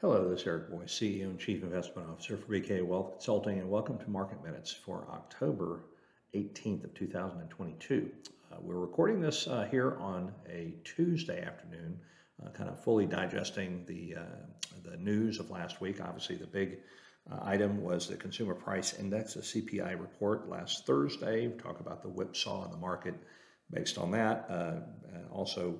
Hello, this is Eric Boyce, CEO and Chief Investment Officer for BK Wealth Consulting, and welcome to Market Minutes for October 18th of 2022. Uh, we're recording this uh, here on a Tuesday afternoon, uh, kind of fully digesting the uh, the news of last week. Obviously, the big uh, item was the Consumer Price Index, the CPI report last Thursday. We talk about the whipsaw in the market based on that. Uh, also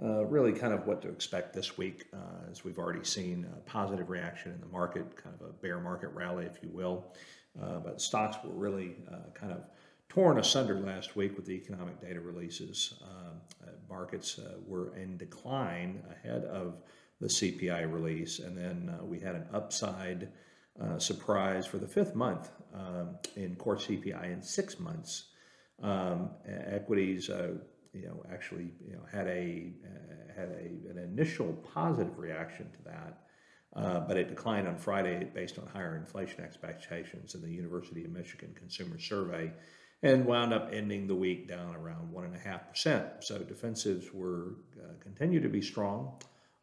uh, really kind of what to expect this week, uh, as we've already seen a positive reaction in the market, kind of a bear market rally, if you will. Uh, but stocks were really uh, kind of torn asunder last week with the economic data releases. Um, uh, markets uh, were in decline ahead of the CPI release, and then we had an upside surprise for the fifth month um, in core CPI in six months. Um, equities you know, actually, you know, had a uh, had a, an initial positive reaction to that, uh, but it declined on Friday based on higher inflation expectations in the University of Michigan Consumer Survey, and wound up ending the week down around one and a half percent. So defensives were uh, continue to be strong.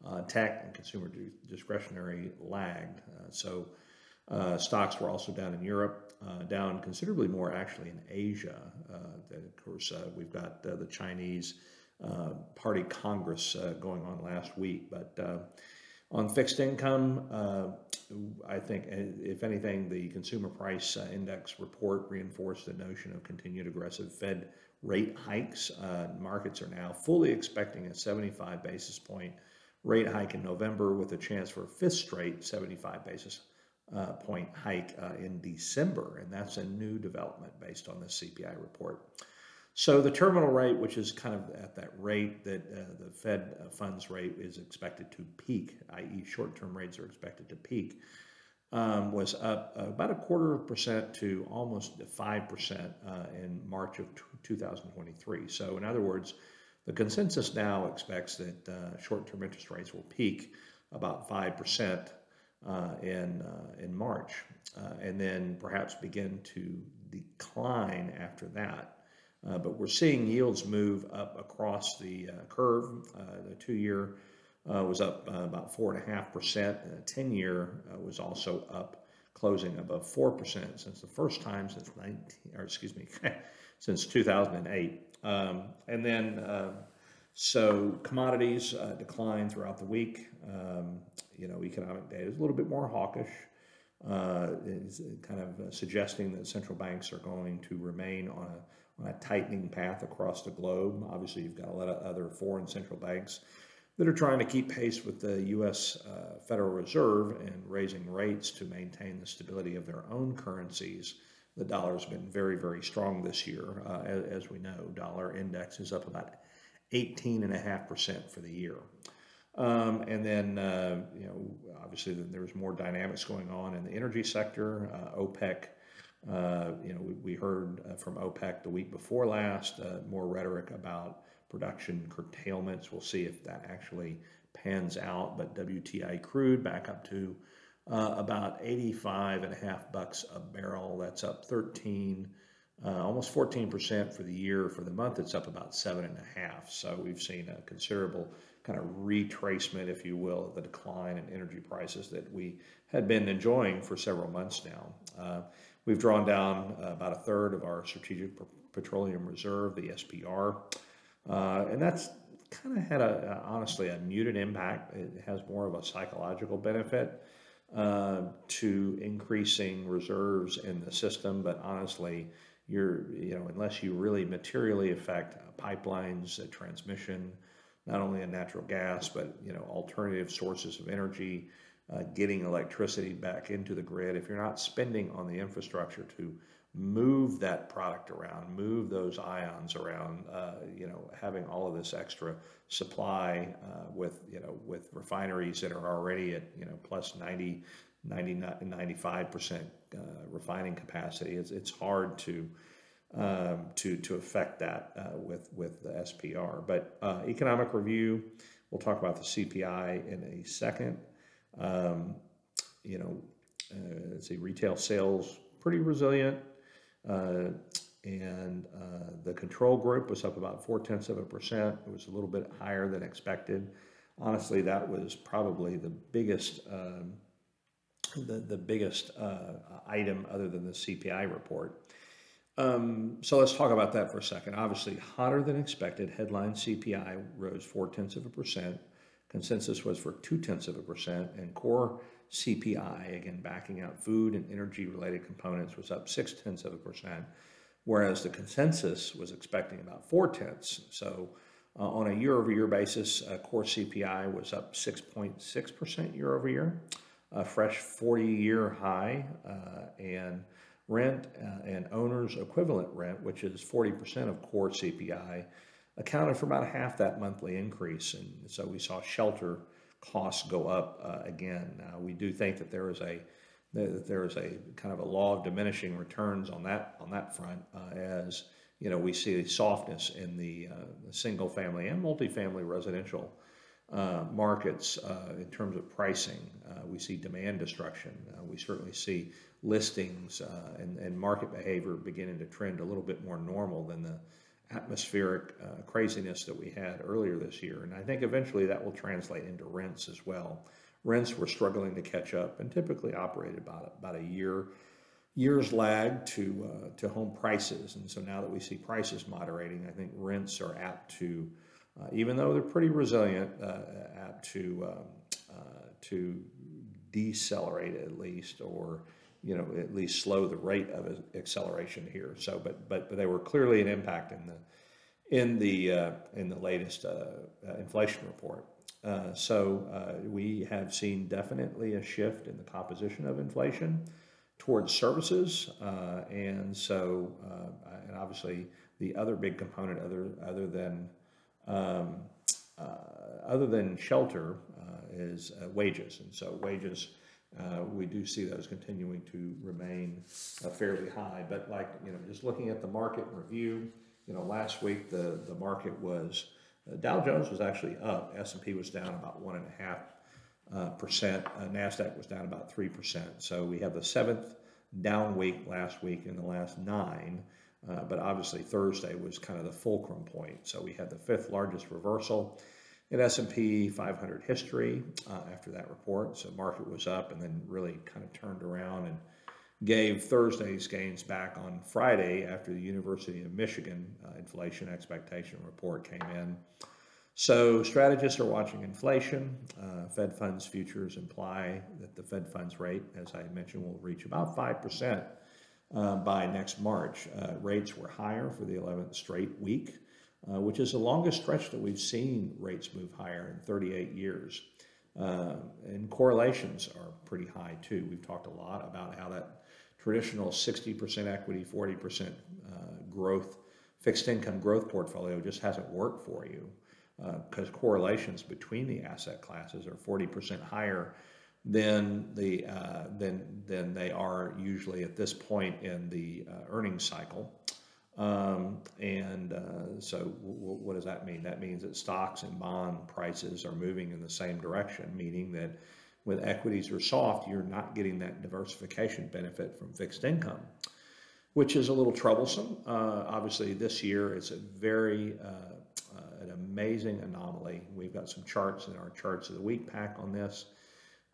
Uh, tech and consumer discretionary lagged. Uh, so uh, stocks were also down in Europe uh, down considerably more actually in Asia. Uh, of course, uh, we've got the Chinese Party Congress going on last week, but on fixed income, uh, I think, if anything, the consumer price uh, index report reinforced the notion of continued aggressive Fed rate hikes. Uh, markets are now fully expecting a 75 basis point rate hike in November with a chance for a fifth straight 75 basis uh, point hike uh, in December, and that's a new development based on the CPI report. So the terminal rate, which is kind of at that rate that uh, the Fed uh, funds rate is expected to peak, i.e., short-term rates are expected to peak, um, was up about a quarter of a percent to almost five percent uh, in March of t- 2023. So, in other words, the consensus now expects that uh, short-term interest rates will peak about five percent uh, in, uh, in March, uh, and then perhaps begin to decline after that. Uh, but we're seeing yields move up across the uh, curve. the two year was up about 4.5%, and the 10 year was also up, closing above 4% since the first time since 19, or excuse me, since 2008. Um, and then so commodities uh, declined throughout the week. Um, you know, economic data is a little bit more hawkish. Uh, is kind of uh, suggesting that central banks are going to remain on a, on a tightening path across the globe. Obviously, you've got a lot of other foreign central banks that are trying to keep pace with the U.S. Uh, Federal Reserve and raising rates to maintain the stability of their own currencies. The dollar has been very, very strong this year. Uh, as, as, we know, dollar index is up about 18.5% for the year. Um, and then, uh, you know, obviously there's more dynamics going on in the energy sector. Uh, OPEC, uh, you know, we, we heard uh, from OPEC the week before last uh, more rhetoric about production curtailments. We'll see if that actually pans out. But WTI crude back up to uh, about 85 and a half bucks a barrel. That's up 13 uh, almost 14% for the year. For the month, it's up about seven and a half. So we've seen a considerable kind of retracement, if you will, of the decline in energy prices that we had been enjoying for several months now. Uh, we've drawn down uh, about a third of our strategic petroleum reserve, the SPR, uh, and that's kind of had a, a, honestly a muted impact. It has more of a psychological benefit. Uh, to increasing reserves in the system, but honestly, you're, you know, unless you really materially affect pipelines, transmission, not only in natural gas, but, you know, alternative sources of energy, uh, getting electricity back into the grid. If you're not spending on the infrastructure to move that product around, move those ions around, uh, you know, having all of this extra supply uh, with, you know, with refineries that are already at, you know, plus 90, 90 95% uh, refining capacity. It's, it's hard to um, to to affect that uh, with with the SPR. But uh, economic review, we'll talk about the CPI in a second. Um, you know, uh, let's see, retail sales pretty resilient, uh, and uh, the control group was up about four tenths of a percent. It was a little bit higher than expected. honestly, that was probably the biggest. Um, the, the biggest uh, item other than the CPI report. Um, so let's talk about that for a second. Obviously, hotter than expected. Headline CPI rose four tenths of a percent. Consensus was for two tenths of a percent, and core CPI, again backing out food and energy related components, was up six tenths of a percent, whereas the consensus was expecting about four tenths. So, uh, on a year over year basis, uh, core CPI was up 6.6% year over year, a fresh 40 year high, uh, and rent uh, and owner's equivalent rent, which is 40% of core CPI, accounted for about half that monthly increase. And so we saw shelter costs go up uh, again. We do think that there is a that there is a kind of a law of diminishing returns on that on that front uh, as you know we see softness in the, uh, single family and multifamily residential uh, markets uh, in terms of pricing. Uh, we see demand destruction. Uh, we certainly see listings and, and market behavior beginning to trend a little bit more normal than the atmospheric uh, craziness that we had earlier this year. And I think eventually that will translate into rents as well. Rents were struggling to catch up and typically operated about, about a year years lag to uh, to home prices. And so now that we see prices moderating, I think rents are apt to, uh, even though they're pretty resilient, uh, apt to um, uh, to decelerate at least or you know, at least slow the rate of acceleration here. So, but but but they were clearly an impact in the in the uh, in the latest uh, uh, inflation report. Uh, so uh, we have seen definitely a shift in the composition of inflation towards services, uh, and so and obviously the other big component, other other than um, other than shelter, is wages, and so wages uh, we do see those continuing to remain uh, fairly high. But like, you know, just looking at the market review, you know, last week the, the market was, uh, Dow Jones was actually up. S&P was down about one and a half uh, percent. Uh, NASDAQ was down about 3%. So we have the seventh down week last week in the last nine. Uh, but obviously Thursday was kind of the fulcrum point. So we had the fifth largest reversal in S&P 500 history uh, after that report. So market was up and then really kind of turned around and gave Thursday's gains back on Friday after the University of Michigan uh, inflation expectation report came in. So strategists are watching inflation. Uh, Fed funds futures imply that the Fed funds rate, as I mentioned, will reach about 5% uh, by next March. Uh, rates were higher for the 11th straight week uh, which is the longest stretch that we've seen rates move higher in 38 years. Uh, and correlations are pretty high too. We've talked a lot about how that traditional 60% equity, 40% uh, growth, fixed income growth portfolio just hasn't worked for you because uh, correlations between the asset classes are 40% higher than the uh, than than they are usually at this point in the uh, earnings cycle. Um, and uh, so, w- w- what does that mean? That means that stocks and bond prices are moving in the same direction, meaning that when equities are soft, you're not getting that diversification benefit from fixed income, which is a little troublesome. Uh, obviously, this year it's a very uh, uh an amazing anomaly. We've got some charts in our charts of the week pack on this.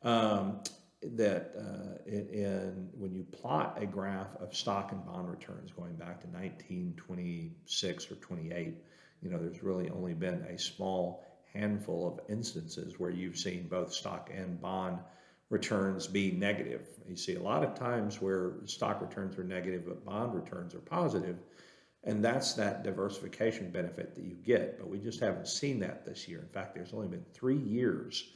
Um, that uh, in, in, when you plot a graph of stock and bond returns going back to 1926 or 28, you know, there's really only been a small handful of instances where you've seen both stock and bond returns be negative. You see a lot of times where stock returns are negative, but bond returns are positive, and that's that diversification benefit that you get. But we just haven't seen that this year. In fact, there's only been three years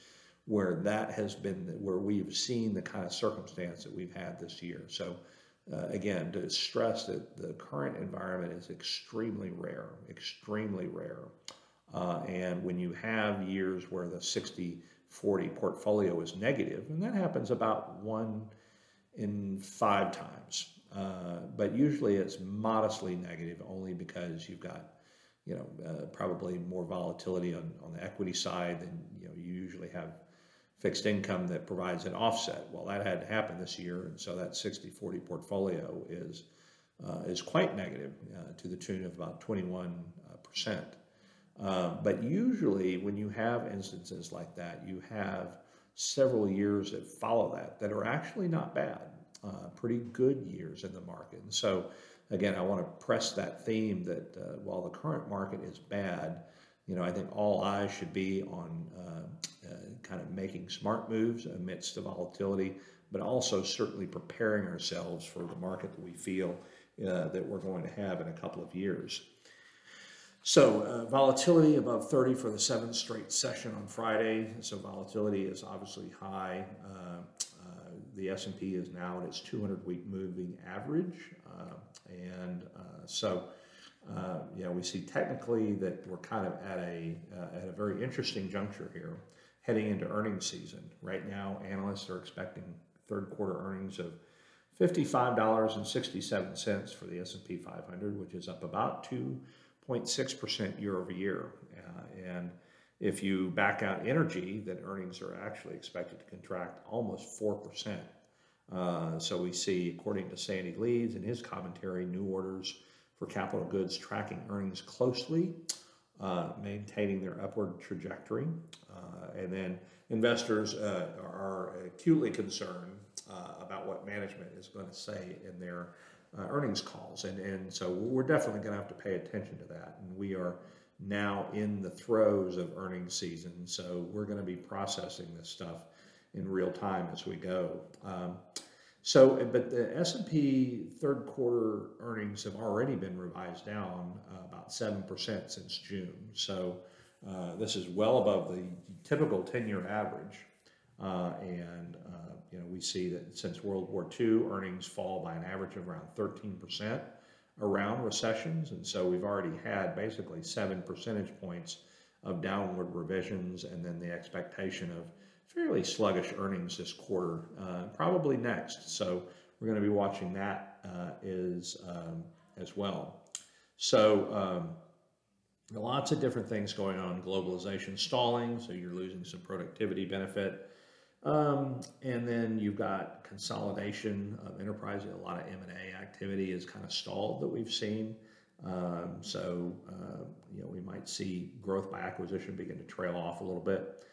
where that has been where we've seen the kind of circumstance that we've had this year. So uh, again, to stress that the current environment is extremely rare, extremely rare. Uh, and when you have years where the 60 40 portfolio is negative, and that happens about one in five times, uh, but usually it's modestly negative only because you've got you know uh, probably more volatility on, on the equity side than you know you usually have fixed income that provides an offset. Well, that had to happen this year, and so that 60-40 portfolio is uh, is quite negative uh, to the tune of about 21 percent. Uh, but usually, when you have instances like that, you have several years that follow that that are actually not bad, uh, pretty good years in the market. And so, again, I want to press that theme that uh, while the current market is bad, you know, I think all eyes should be on uh, uh, kind of making smart moves amidst the volatility, but also certainly preparing ourselves for the market that we feel uh, that we're going to have in a couple of years. So uh, volatility above 30 for the seventh straight session on Friday. So volatility is obviously high. Uh, uh, the S&P is now at its 200-week moving average, uh, and uh, so uh, you know we see technically that we're kind of at a at a very interesting juncture here, heading into earnings season. Right now, analysts are expecting third quarter earnings of $55.67 for the S&P 500, which is up about 2.6% year over year. Uh, and if you back out energy, then earnings are actually expected to contract almost 4%. Uh, so we see, according to Sandy Leeds in his commentary, new orders for capital goods tracking earnings closely, uh, maintaining their upward trajectory. Uh, and then investors uh, are acutely concerned uh, about what management is going to say in their uh, earnings calls. And, and so we're definitely going to have to pay attention to that. And we are now in the throes of earnings season. So we're going to be processing this stuff in real time as we go. Um, so, but the S&P third quarter earnings have already been revised down uh, about 7% since June. So uh, this is well above the typical 10-year average. Uh, and uh, you know we see that since World War II, earnings fall by an average of around 13% around recessions, and so we've already had basically seven percentage points of downward revisions, and then the expectation of fairly sluggish earnings this quarter, uh, probably next. So we're going to be watching that uh, is um, as well. So. Um, lots of different things going on. Globalization stalling, so you're losing some productivity benefit. Um, and then you've got consolidation of enterprise. A lot of M&A activity is kind of stalled that we've seen. Um, so, uh, you know, we might see growth by acquisition begin to trail off a little bit.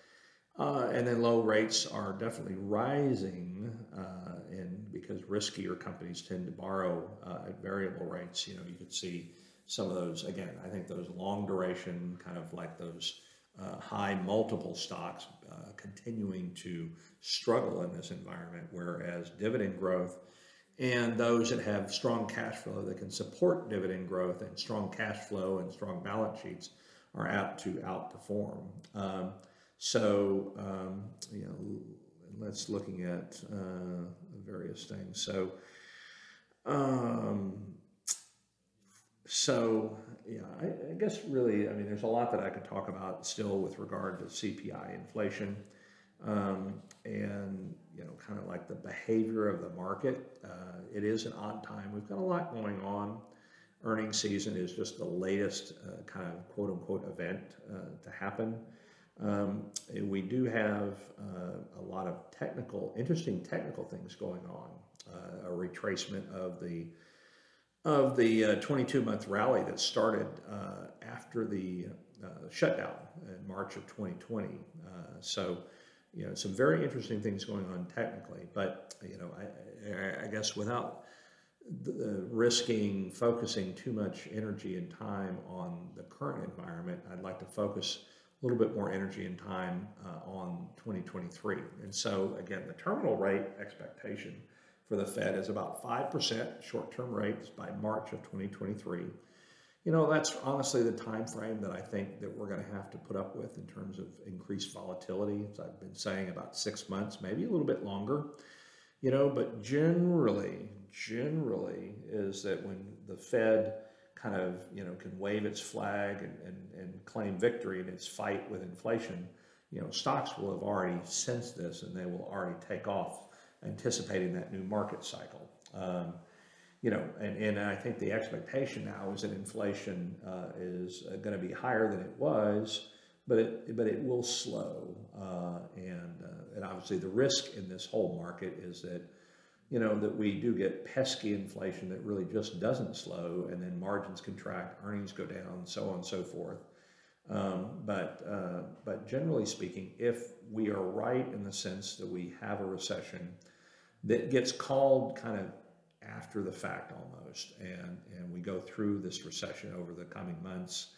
Uh, and then low rates are definitely rising, uh, and because riskier companies tend to borrow uh, at variable rates, you know, you could see some of those again. I think those long duration, kind of like those uh, high multiple stocks uh, continuing to struggle in this environment, whereas dividend growth and those that have strong cash flow that can support dividend growth and strong cash flow and strong balance sheets are apt to outperform. Um, so, um, you know, let's looking at uh, various things. So, um, so yeah, I, I, guess really, I mean, there's a lot that I could talk about still with regard to CPI inflation, um, and you know, kind of like the behavior of the market. Uh, it is an odd time. We've got a lot going on. Earnings season is just the latest uh, kind of quote unquote event uh, to happen. Um, we do have uh, a lot of technical, interesting technical things going on. Uh, a retracement of the of the 22 uh, month rally that started uh, after the uh, shutdown in March of 2020. so, you know, some very interesting things going on technically, but, you know, I, I guess without the risking focusing too much energy and time on the current environment, I'd like to focus a little bit more energy and time uh, on 2023. And so, again, the terminal rate expectation for the Fed is about 5% short-term rates by March of 2023. You know, that's honestly the time frame that I think that we're going to have to put up with in terms of increased volatility. As I've been saying, about six months, maybe a little bit longer. You know, but generally, generally is that when the Fed kind of, you know, can wave its flag and, and, and claim victory in its fight with inflation, you know, stocks will have already sensed this and they will already take off anticipating that new market cycle. Um, you know, and, and I think the expectation now is that inflation uh, is uh, going to be higher than it was, but it but it will slow, uh, and uh, and obviously the risk in this whole market is that you know that we do get pesky inflation that really just doesn't slow, and then margins contract, earnings go down, so on and so forth. Um, but, uh, but generally speaking, if we are right in the sense that we have a recession that gets called kind of after the fact almost, and, and we go through this recession over the coming months,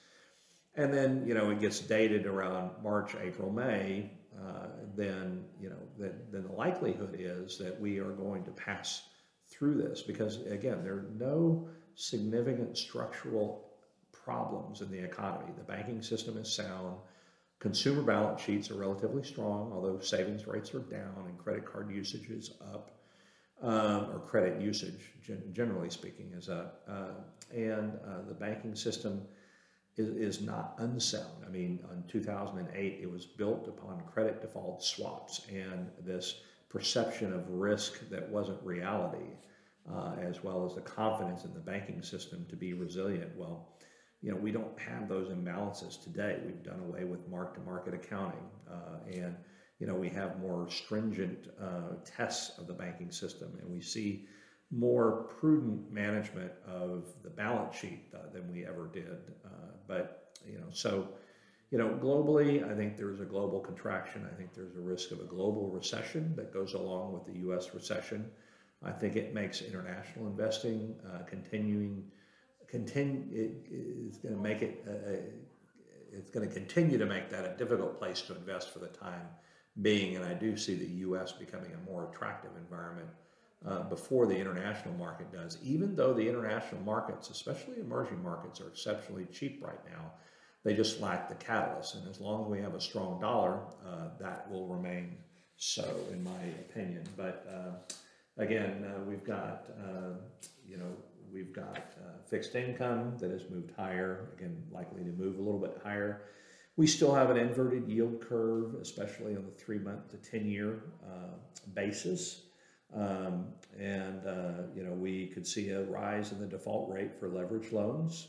and then you know it gets dated around March, April, May, uh, then you know then, then the likelihood is that we are going to pass through this because again there are no significant structural problems in the economy. The banking system is sound. Consumer balance sheets are relatively strong, although savings rates are down and credit card usage is up, um, or credit usage, generally speaking, is up. Uh, and uh, the banking system is, is not unsound. I mean, in 2008, it was built upon credit default swaps and this perception of risk that wasn't reality, uh, as well as the confidence in the banking system to be resilient. Well, you know, we don't have those imbalances today. We've done away with mark-to-market accounting, uh, and you know, we have more stringent uh, tests of the banking system, and we see more prudent management of the balance sheet uh, than we ever did. Uh, but you know, so you know, globally, I think there's a global contraction. I think there's a risk of a global recession that goes along with the U.S. recession. I think it makes international investing uh, continuing continue it is going to make it a, it's going to continue to make that a difficult place to invest for the time being and i do see the us becoming a more attractive environment uh, before the international market does even though the international markets especially emerging markets are exceptionally cheap right now they just lack the catalyst and as long as we have a strong dollar uh, that will remain so in my opinion but uh, again uh, we've got uh, you know We've got fixed income that has moved higher, again, likely to move a little bit higher. We still have an inverted yield curve, especially on the three month to 10 year basis. Um, and, uh, you know, we could see a rise in the default rate for leverage loans.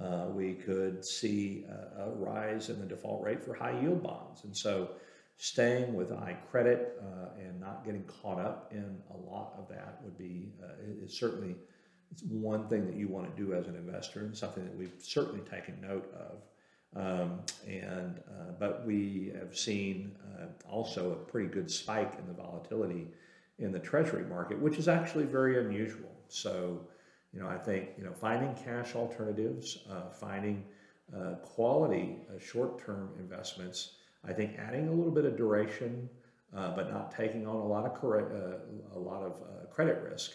Uh, we could see a, a, rise in the default rate for high yield bonds. And so, staying with high credit uh, and not getting caught up in a lot of that would be uh, is certainly it's one thing that you want to do as an investor and something that we've certainly taken note of. Um, and uh, but we have seen uh, also a pretty good spike in the volatility in the treasury market, which is actually very unusual. So, you know, I think you know finding cash alternatives, uh, finding uh, quality uh, short-term investments. I think adding a little bit of duration, uh, but not taking on a lot of a lot of credit risk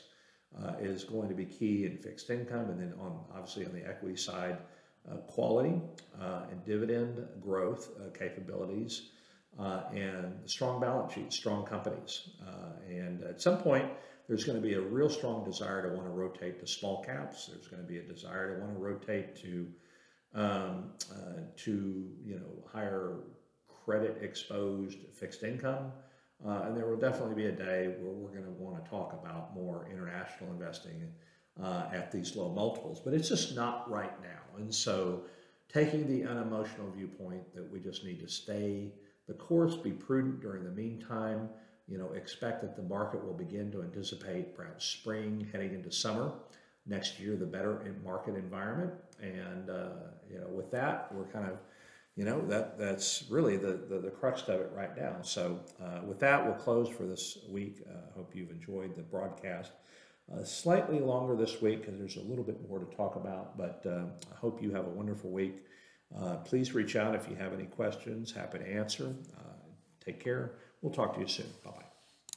uh, is going to be key in fixed income, and then on obviously on the equity side, uh, quality uh, and dividend growth uh, capabilities, uh, and strong balance sheets, strong companies. Uh, and at some point, there's going to be a real strong desire to want to rotate to small caps. There's going to be a desire to want to rotate to um, to you know higher credit exposed fixed income. Uh, and there will definitely be a day where we're going to want to talk about more international investing uh, at these low multiples, but it's just not right now. And so, taking the unemotional viewpoint that we just need to stay the course, be prudent during the meantime, you know, expect that the market will begin to anticipate perhaps spring heading into summer next year, the better market environment. And, uh, you know, with that, we're kind of you know that that's really the, the, the crux of it right now. So uh, with that, we'll close for this week. I uh, hope you've enjoyed the broadcast. Uh, slightly longer this week because there's a little bit more to talk about, but uh, I hope you have a wonderful week. Uh, please reach out if you have any questions. Happy to answer. Uh, take care. We'll talk to you soon. Bye bye.